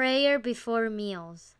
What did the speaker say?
Prayer before meals.